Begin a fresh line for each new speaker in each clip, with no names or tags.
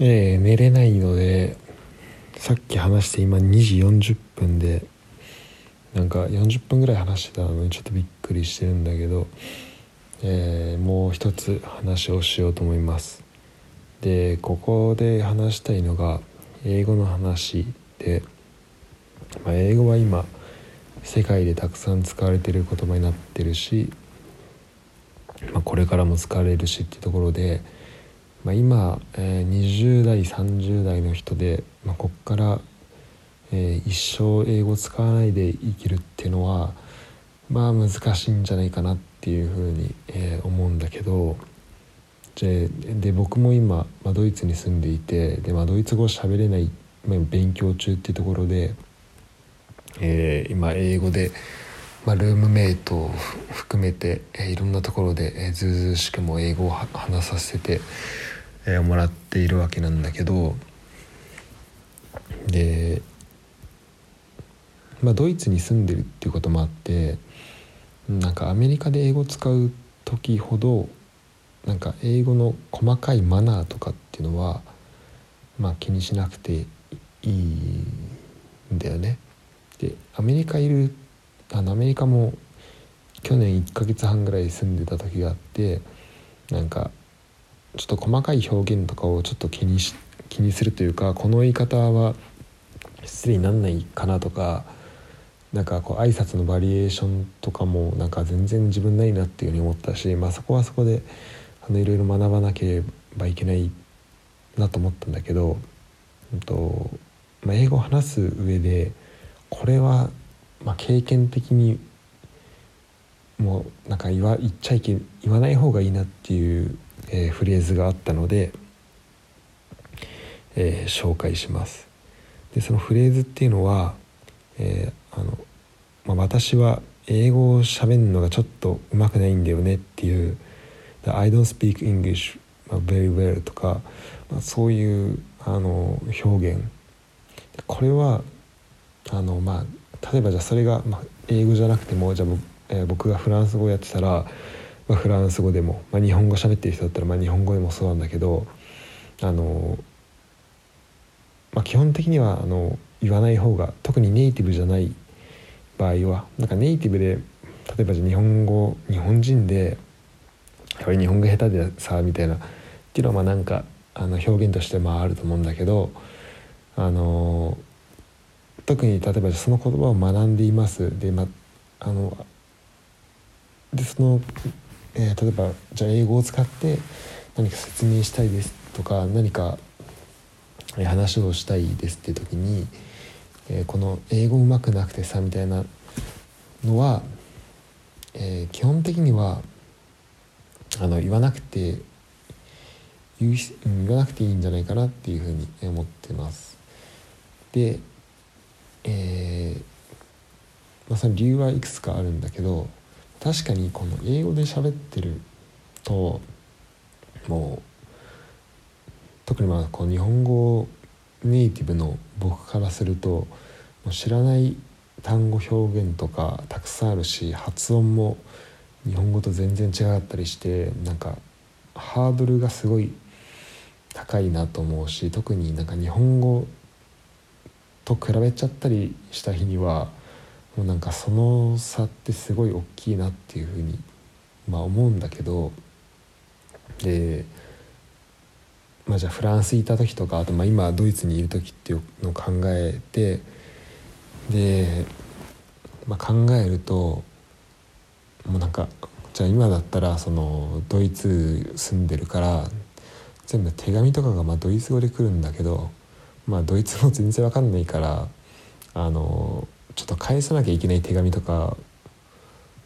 えー、寝れないのでさっき話して今2時40分でなんか40分ぐらい話してたのにちょっとびっくりしてるんだけど、えー、もう一つ話をしようと思います。でここで話したいのが英語の話で、まあ、英語は今世界でたくさん使われてる言葉になってるし、まあ、これからも使われるしっていうところでまあ、今、えー、20代30代の人で、まあ、こっから、えー、一生英語使わないで生きるっていうのはまあ難しいんじゃないかなっていうふうに、えー、思うんだけどでで僕も今、まあ、ドイツに住んでいてで、まあ、ドイツ語喋れない、まあ、勉強中っていうところで、えー、今英語で。まあ、ルームメイトを含めて、えー、いろんなところで、えー、ずうずうしくも英語を話させて、えー、もらっているわけなんだけどで、まあ、ドイツに住んでるっていうこともあってなんかアメリカで英語使う時ほどなんか英語の細かいマナーとかっていうのは、まあ、気にしなくていいんだよね。でアメリカいるあのアメリカも去年1ヶ月半ぐらい住んでた時があってなんかちょっと細かい表現とかをちょっと気にし気にするというかこの言い方は失礼になんないかなとかなんかこう挨拶のバリエーションとかもなんか全然自分ないなっていうふうに思ったし、まあ、そこはそこであのいろいろ学ばなければいけないなと思ったんだけど、うんとまあ、英語を話す上でこれはまあ経験的にもうなんか言わ言っちゃいけ言わない方がいいなっていうえー、フレーズがあったので、えー、紹介します。でそのフレーズっていうのは、えー、あのまあ、私は英語を喋るのがちょっとうまくないんだよねっていう「I don't speak English very well」とか、まあ、そういうあの表現これはあの、まあ、例えばじゃあそれが、まあ、英語じゃなくてもじゃあ僕、えー、僕がフランス語やってたらまあ、フランス語でも、まあ、日本語喋ってる人だったら、まあ、日本語でもそうなんだけどあの、まあ、基本的にはあの言わない方が特にネイティブじゃない場合はなんかネイティブで例えばじゃ日本語日本人でやっぱり日本語下手でさみたいなっていうのはまあなんかあの表現としてまああると思うんだけどあの特に例えばその言葉を学んでいます。で、まあのでそのえー、例えばじゃあ英語を使って何か説明したいですとか何か話をしたいですって時に、えー、この英語うまくなくてさみたいなのは、えー、基本的にはあの言わなくて言う言わなくていいんじゃないかなっていうふうに思ってます。で、えーまあ、その理由はいくつかあるんだけど確かにこの英語で喋ってるともう特にまあこう日本語ネイティブの僕からするともう知らない単語表現とかたくさんあるし発音も日本語と全然違ったりしてなんかハードルがすごい高いなと思うし特になんか日本語と比べちゃったりした日にはもうなんかその差ってすごい大きいなっていうふうにまあ思うんだけどでまあじゃあフランスにいた時とかあとまあ今ドイツにいる時っていうのを考えてで、まあ、考えるともうなんかじゃあ今だったらそのドイツ住んでるから全部手紙とかがまあドイツ語で来るんだけどまあドイツ語全然わかんないからあのちょっと返さなきゃいけない手紙とか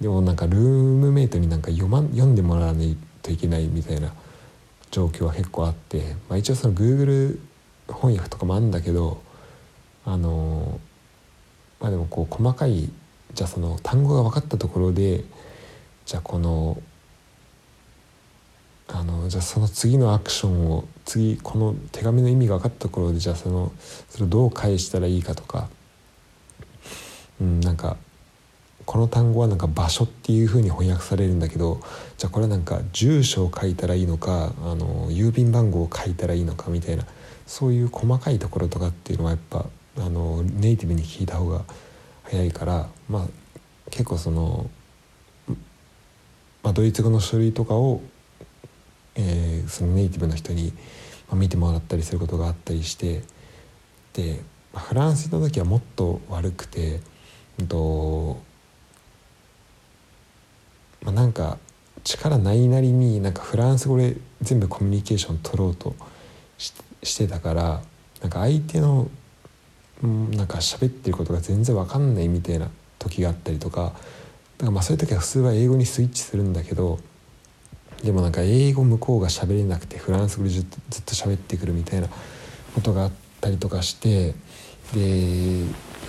でもなんかルームメイトになんか読,、ま、読んでもらわないといけないみたいな状況は結構あって、まあ、一応その Google 翻訳とかもあるんだけどあのまあでもこう細かいじゃあその単語が分かったところでじゃあこのあのじゃあその次のアクションを次この手紙の意味が分かったところでじゃあそのそれをどう返したらいいかとかうん、なんかこの単語はなんか場所っていう風に翻訳されるんだけどじゃあこれなんか住所を書いたらいいのかあの郵便番号を書いたらいいのかみたいなそういう細かいところとかっていうのはやっぱあのネイティブに聞いた方が早いからまあ結構その、まあ、ドイツ語の書類とかを、えー、そのネイティブの人に見てもらったりすることがあったりしてでフランス行った時はもっと悪くて、とまあ、なんか力ないなりになんかフランス語で全部コミュニケーション取ろうとしてたからなんか相手のなんか喋ってることが全然わかんないみたいな時があったりとかだからまあそういう時は普通は英語にスイッチするんだけどでもなんか英語向こうが喋れなくてフランス語でずっとずっと喋ってくるみたいなことがあったりとかしてで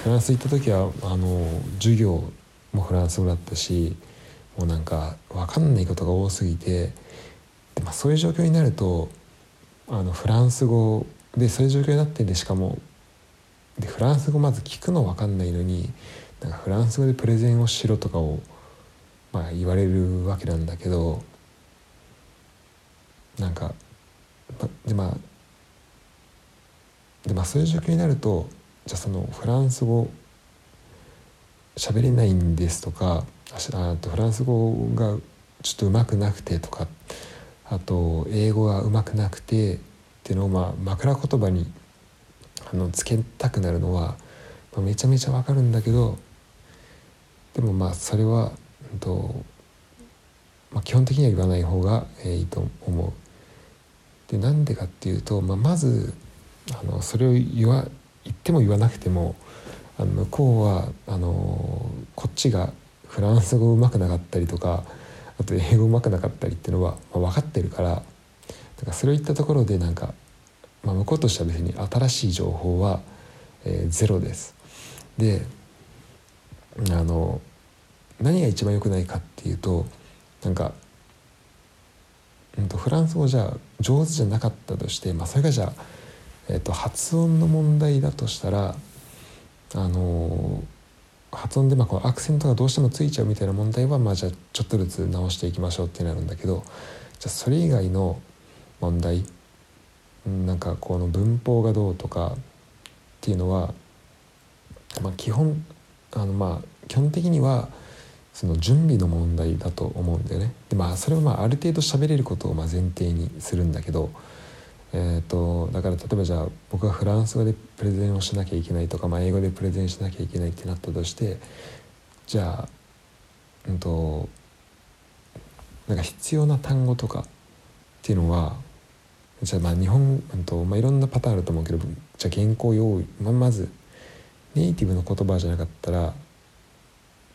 フランス行った時はあの授業もフランス語だったしもうなんか分かんないことが多すぎてで、まあ、そういう状況になるとあのフランス語でそういう状況になってでしかもでフランス語まず聞くの分かんないのになんかフランス語でプレゼンをしろとかを、まあ、言われるわけなんだけどなんかでまあでまあそういう状況になるとじゃあそのフランス語喋れないんですとかあとフランス語がちょっとうまくなくてとかあと英語がうまくなくてっていうのをまあ枕言葉にあのつけたくなるのは、めちゃめちゃわかるんだけどでもまあそれは、うんとまあ、基本的には言わない方がいいと思う。でなんでかっていうと、まあ、まずあのそれを言わ言っても言わなくてもあの向こうはあのこっちがフランス語うまくなかったりとかあと英語うまくなかったりっていうのは、まあ、分かってるからだからそれを言ったところでなんか、まあ、向こうとしては別に新しい情報は、えー、ゼロです。であの何が一番良くないかっていうとなんか、うんと、フランス語じゃ上手じゃなかったとして、まあ、それがじゃあ、えーと、発音の問題だとしたらあの発音でまあこのアクセントがどうしてもついちゃうみたいな問題はまあじゃあちょっとずつ直していきましょうってなるんだけどじゃあそれ以外の問題なんかこの文法がどうとかっていうのは、まあ、基本あのまあ基本的にはその準備の問題だと思うんだよね。でまあそれはまあある程度喋れることをま前提にするんだけど、えーと、だから例えばじゃあ僕がフランス語でプレゼンをしなきゃいけないとか、まあ、英語でプレゼンしなきゃいけないってなったとしてじゃあうんとなんか必要な単語とかっていうのはじゃあまあ日本、うんとまあ、いろんなパターンあると思うけどじゃあ原稿用意、まあ、まずネイティブの言葉じゃなかったら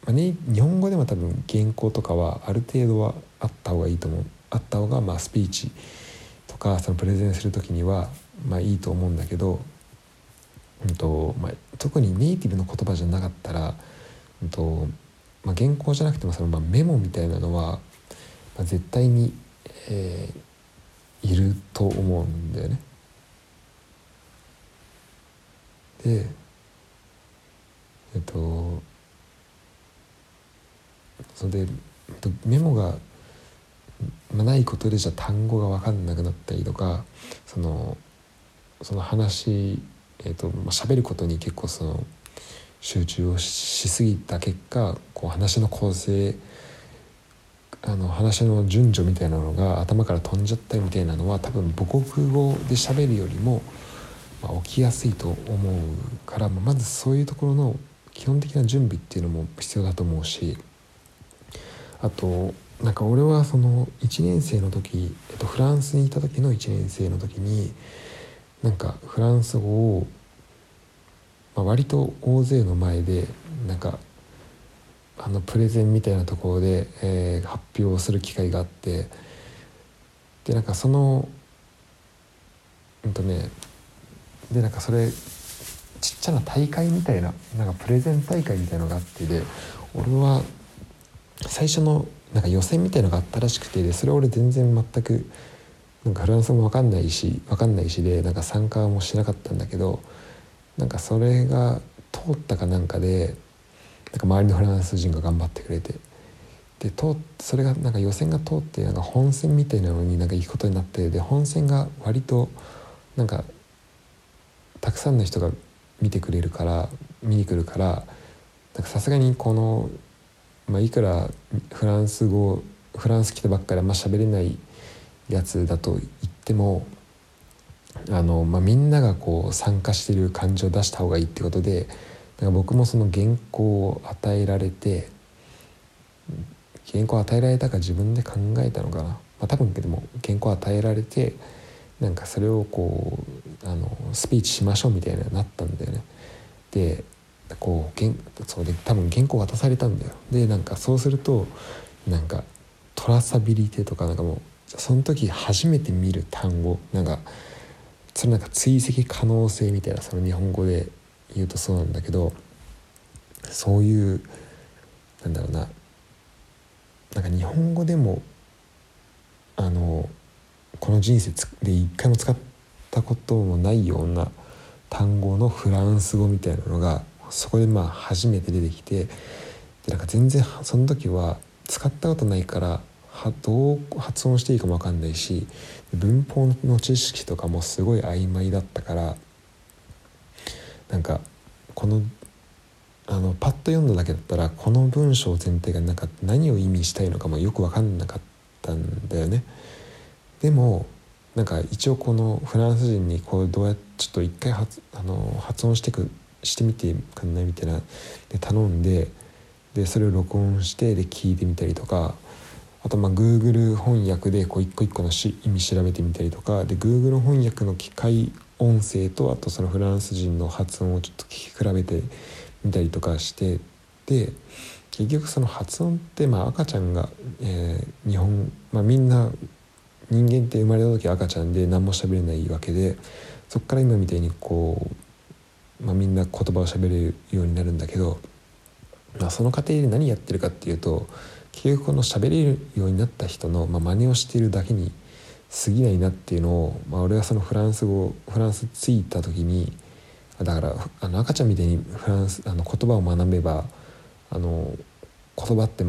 まあね、日本語でも多分原稿とかはある程度はあった方がいいと思う。あった方がまあスピーチかそのプレゼンする時にはまあいいと思うんだけど、うんとまあ、特にネイティブの言葉じゃなかったら、うんとまあ、原稿じゃなくてもそのまあメモみたいなのは、まあ、絶対に、えー、いると思うんだよね。でえっとそれでメモがまあないことでじゃ単語が分かんなくなったりとかそのその話えーとまあ、喋ることに結構その集中をしすぎた結果こう話の構成あの話の順序みたいなのが頭から飛んじゃったみたいなのは多分母国語で喋るよりも、まあ、起きやすいと思うからまずそういうところの基本的な準備っていうのも必要だと思うし。あとなんか俺はその1年生の時、えっと、フランスにいた時の1年生の時になんかフランス語を、まあ、割と大勢の前でなんかあのプレゼンみたいなところで、えー、発表をする機会があってでなんかそのうんとねでなんかそれちっちゃな大会みたいななんかプレゼン大会みたいのがあってで俺は最初のなんか予選みたいのがあったらしくてでそれ俺全然全くなんかフランスも分かんないし分かんないしでなんか参加もしなかったんだけどなんかそれが通ったかなんかでなんか周りのフランス人が頑張ってくれて。で通それがなんか予選が通ってなんか本戦みたいなのになんか行くことになってで本戦が割となんかたくさんの人が見てくれるから見に来るからさすがにこの、まあ、いくらフランス語フランス来たばっかりあんま喋れないやつだと言ってもあの、まあ、みんながこう参加してる感じを出した方がいいってことでか僕もその原稿を与えられて原稿を与えられたか自分で考えたのかな、まあ、多分でも原稿を与えられてなんかそれをこうあのスピーチしましょうみたいになったんだよね。でこう原そうで多分原稿渡されたんだよ。でなんかそうするとなんかトラサビリティとかなんかもうその時初めて見る単語なんかそれなんか追跡可能性みたいなその日本語で言うとそうなんだけどそういうなんだろうななんか日本語でもあのこの人生で一回も使ったこともないような単語のフランス語みたいなのがそこでまあ初めて出てきてでなんか全然その時は使ったことないからはどう発音していいかも分かんないし文法の知識とかもすごい曖昧だったからなんかこのあのパッと読んだだけだったらこの文章全体がなんか何を意味したいのかもよく分かんなかったんだよね。でもなんか一応このフランス人にこうどうやってちょっと一回発あの発音してくしてみてくんない？みたいなで頼んででそれを録音してで聞いてみたりとかあとまあ Google 翻訳でこう一個一個のし意味調べてみたりとかで Google 翻訳の機械音声とあとそのフランス人の発音をちょっと聞き比べてみたりとかしてで結局その発音ってまあ赤ちゃんが、えー、日本、まあ、みんな人間って生まれた時赤ちゃんで何も喋れないわけでそこから今みたいにこう、まあ、みんな言葉を喋れるようになるんだけど、まあ、その過程で何やってるかっていうと結局この喋れるようになった人の、まあ、真似をしているだけに過ぎないなっていうのを、まあ、俺はそのフランス語フランス着いた時にだからあの赤ちゃんみたいにフランスあの言葉を学べばあの言葉って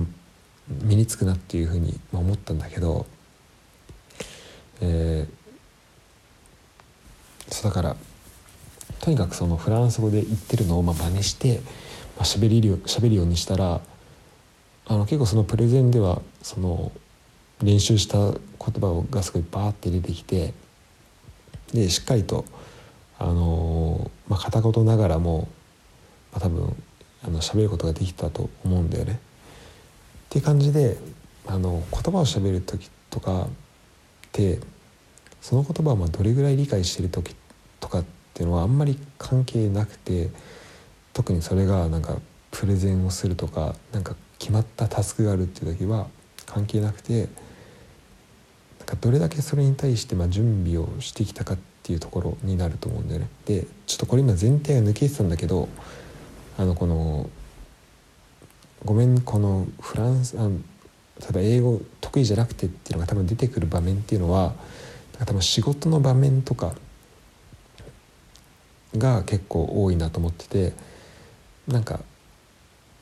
身につくなっていうふうに思ったんだけど、えー、そうだからとにかくそのフランス語で言ってるのをまあ真似して、まあ、喋れる喋るようにしたらあの結構そのプレゼンではその練習した言葉がすごいバーって出てきてでしっかりとあの、まあ、片言ながらも、まあ、多分あの喋ることができたと思うんだよね。っていう感じであの言葉を喋る時とかってその言葉をまあどれぐらい理解してる時とかっっていうのはあんまり関係なくて特にそれがなんかプレゼンをするとかなんか決まったタスクがあるっていう時は関係なくてなんかどれだけそれに対してまあ準備をしてきたかっていうところになると思うんだよね。でちょっとこれ今前提が抜けてたんだけどあのこのごめんこのフランスあの例えば英語得意じゃなくてっていうのが多分出てくる場面っていうのは多分仕事の場面とかが結構多いなと思っててなんか、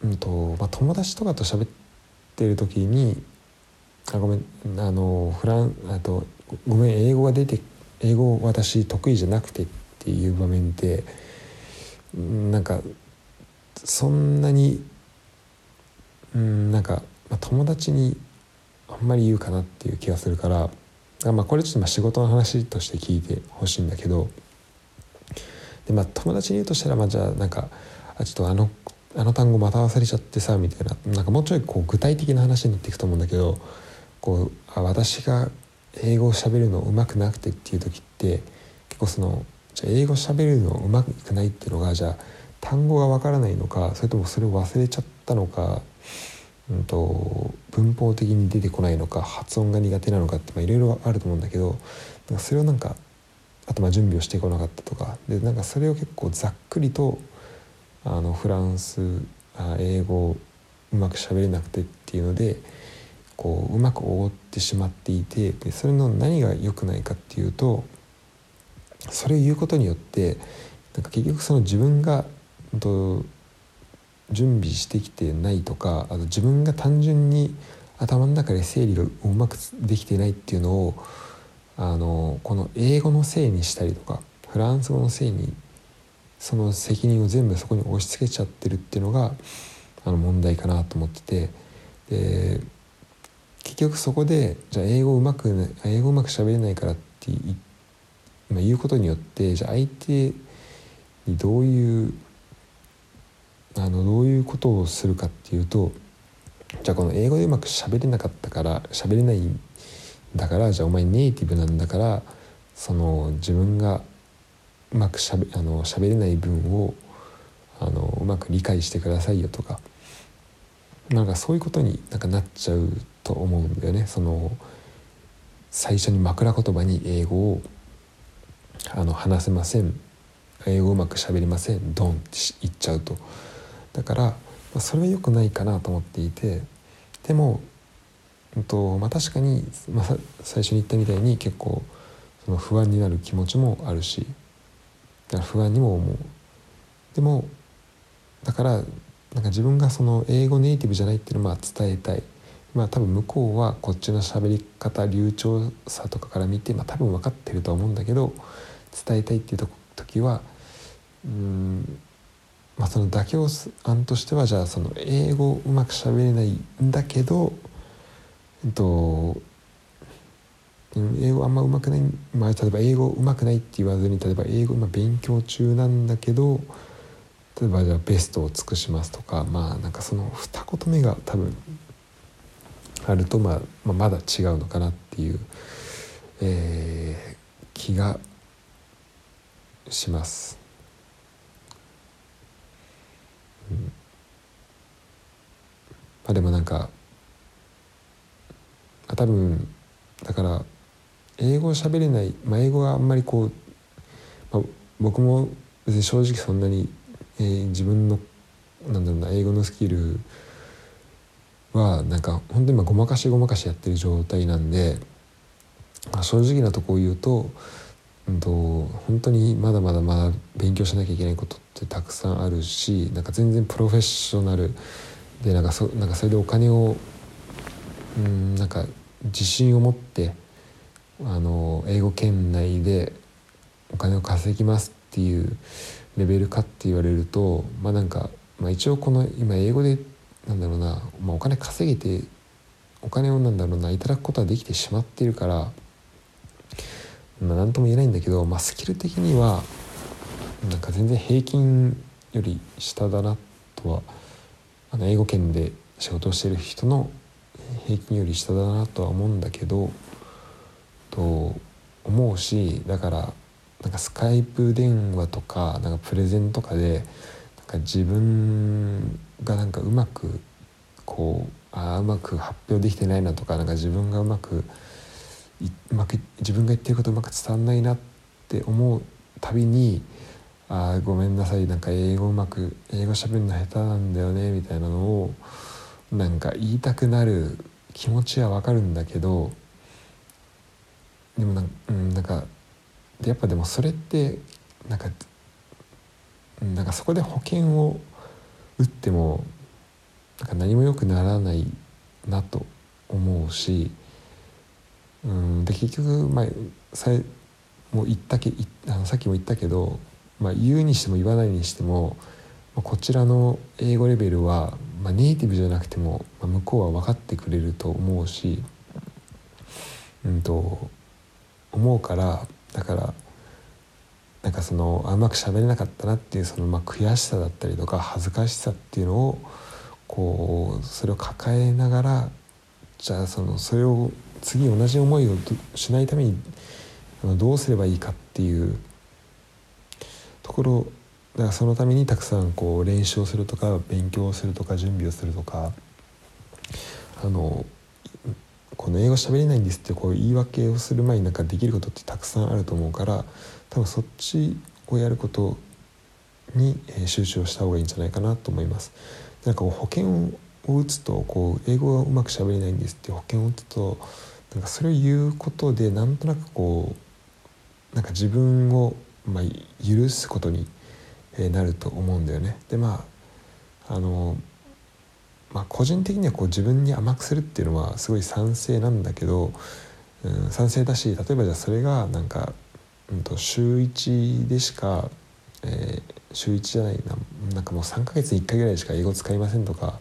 うんとまあ、友達とかと喋ってる時にあごめんあのフランあとごめん英語が出て英語私得意じゃなくてっていう場面でなんかそんなにうんなんか、まあ、友達にあんまり言うかなっていう気がするからまあこれちょっとまあ仕事の話として聞いてほしいんだけどで、まあ、友達に言うとしたらまあじゃあなんかあちょっとあのあの単語また忘れちゃってさみたいななんかもうちょいこう具体的な話になっていくと思うんだけどこうあ私が英語を喋るのうまくなくてっていう時って結構そのじゃ英語喋るのうまくないっていうのがじゃあ単語がわからないのかそれともそれを忘れちゃったのか、うんと、文法的に出てこないのか発音が苦手なのかっていろいろあると思うんだけどそれをなんかあとまあ準備をしてこなかったとか。でなんかそれを結構ざっくりとあのフランス英語うまく喋れなくてっていうのでこううまく覆ってしまっていてでそれの何が良くないかっていうとそれを言うことによってなんか結局その自分がと準備してきてないとかあと自分が単純に頭の中で整理がうまくできてないっていうのをあのこの英語のせいにしたりとかフランス語のせいにその責任を全部そこに押し付けちゃってるっていうのがあの問題かなと思っててで結局そこでじゃあ英語うまく英語うまく喋れないからって言うことによってじゃあ相手にどういうあのどういうことをするかっていうとじゃあこの英語でうまく喋れなかったから喋れないんだからじゃあお前ネイティブなんだからその自分がうまくしゃべあの喋れない分をあのうまく理解してくださいよとか。なんかそういうことになんかなっちゃうと思うんだよね。その最初に枕言葉に英語をあの話せません。英語うまく喋りません。ドンって言っちゃうと。だから、それは良くないかなと思っていて。でも、とまあ、確かに、まあ、最初に言ったみたいに結構その不安になる気持ちもあるしだから不安にも思う。でもだからなんか自分がその英語ネイティブじゃないっていうのは伝えたい。まあ多分向こうはこっちの喋り方流暢さとかから見て、まあ、多分分かってるとは思うんだけど伝えたいっていう時はうんまあその妥協案としてはじゃあその英語うまく喋れないんだけどえっと英語あんまうまくない、まあ、例えば英語うまくないって言わずに例えば英語今勉強中なんだけど例えばじゃあベストを尽くしますとかまあなんかその二言目が多分あると、まあ、まあまだ違うのかなっていう、えー、気がします。うん、まあでもなんか多分だから英語を喋れない、まあ、英語があんまりこう、まあ、僕も別に正直そんなに、えー、自分のなんだろうな英語のスキルはなんか本当に今ごまかしごまかしやってる状態なんで、まあ、正直なとこを言うと,、うんと、本当にまだまだまだ勉強しなきゃいけないことってたくさんあるしなんか全然プロフェッショナルでなんかそなんかそれでお金をうんなんか自信を持ってあの英語圏内でお金を稼ぎますっていうレベルかって言われるとまあなんか、まあ、一応この今英語でなんだろうな、まあ、お金稼げてお金をなんだろうないただくことはできてしまっているから、まあ、何とも言えないんだけど、まあ、スキル的にはなんか全然平均より下だなとはあの英語圏で仕事をしている人の平均より下だなとは思うんだけどと思うしだからなんかスカイプ電話とかなんかプレゼンとかでなんか自分がなんかうまくこうあうまく発表できてないなとかなんか自分がうまくうまく自分が言ってることうまく伝わんないなって思うたびに「あごめんなさいなんか英語うまく英語喋るの下手なんだよね」みたいなのをなんか言いたくなる気持ちはわかるんだけどでもなん,、うん、なんかやっぱでもそれってなんかなんかそこで保険を打ってもなんか何も良くならないなと思うし、うん、で結局、まあ、さもう言ったけあのさっきも言ったけど、まあ、言うにしても言わないにしても、まあ、こちらの英語レベルは、まあ、ネイティブじゃなくても、まあ、向こうは分かってくれると思うし、うんと思うからだからなんかそのうまく喋れなかったなっていうそのまあ悔しさだったりとか恥ずかしさっていうのをこうそれを抱えながらじゃあそのそれを次同じ思いをしないためにどうすればいいかっていうところだからそのためにたくさんこう練習をするとか勉強をするとか準備をするとかあのこの英語喋れないんですってこう言い訳をする前になんかできることってたくさんあると思うから多分そっちをやることに集中をした方がいいんじゃないかなと思います。なんか保険を打つとこう英語がうまく喋れないんですって保険を打つとなんかそれを言うことでなんとなくこうなんか自分をまあ許すことにえなると思うんだよね。でまああのまあ個人的にはこう自分に甘くするっていうのはすごい賛成なんだけど、うん、賛成だし例えばじゃあそれがなんか、うん、と週1でしか、えー、週1じゃないななんかもう3ヶ月に1回ぐらいしか英語使いませんとか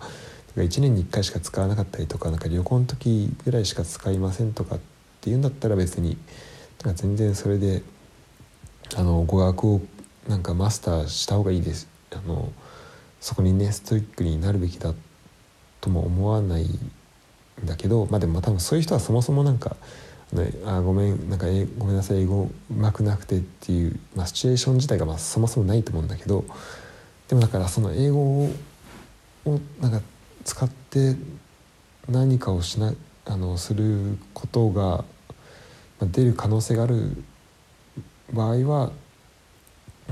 1年に1回しか使わなかったりとかなんか旅行の時ぐらいしか使いませんとかっていうんだったら別になんか全然それであの語学をなんかマスターした方がいいです。あのそこにねストイックになるべきだとも思わないんだけどまあでも多分そういう人はそもそもなんかあごめんなんかごめんなさい英語うまくなくてっていう、まあ、シチュエーション自体がまあそもそもないと思うんだけどでもだからその英語をなんか使って何かをしなあのすることが出る可能性がある場合は、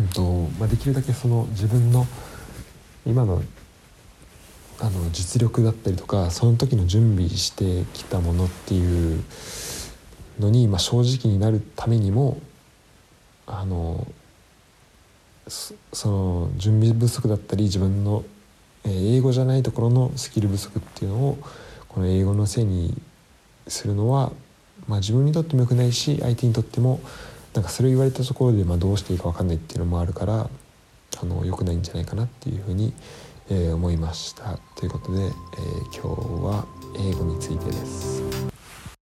とまあ、できるだけその自分の今のあの実力だったりとかその時の準備してきたものっていうのに、まあ、正直になるためにもあのその準備不足だったり自分の英語じゃないところのスキル不足っていうのをこの英語のせいにするのは、まあ、自分にとってもよくないし相手にとってもなんかそれを言われたところでまあどうしていいか分かんないっていうのもあるからあの良くないんじゃないかなっていうふうに、えー、思いましたということで、えー、今日は英語についてです。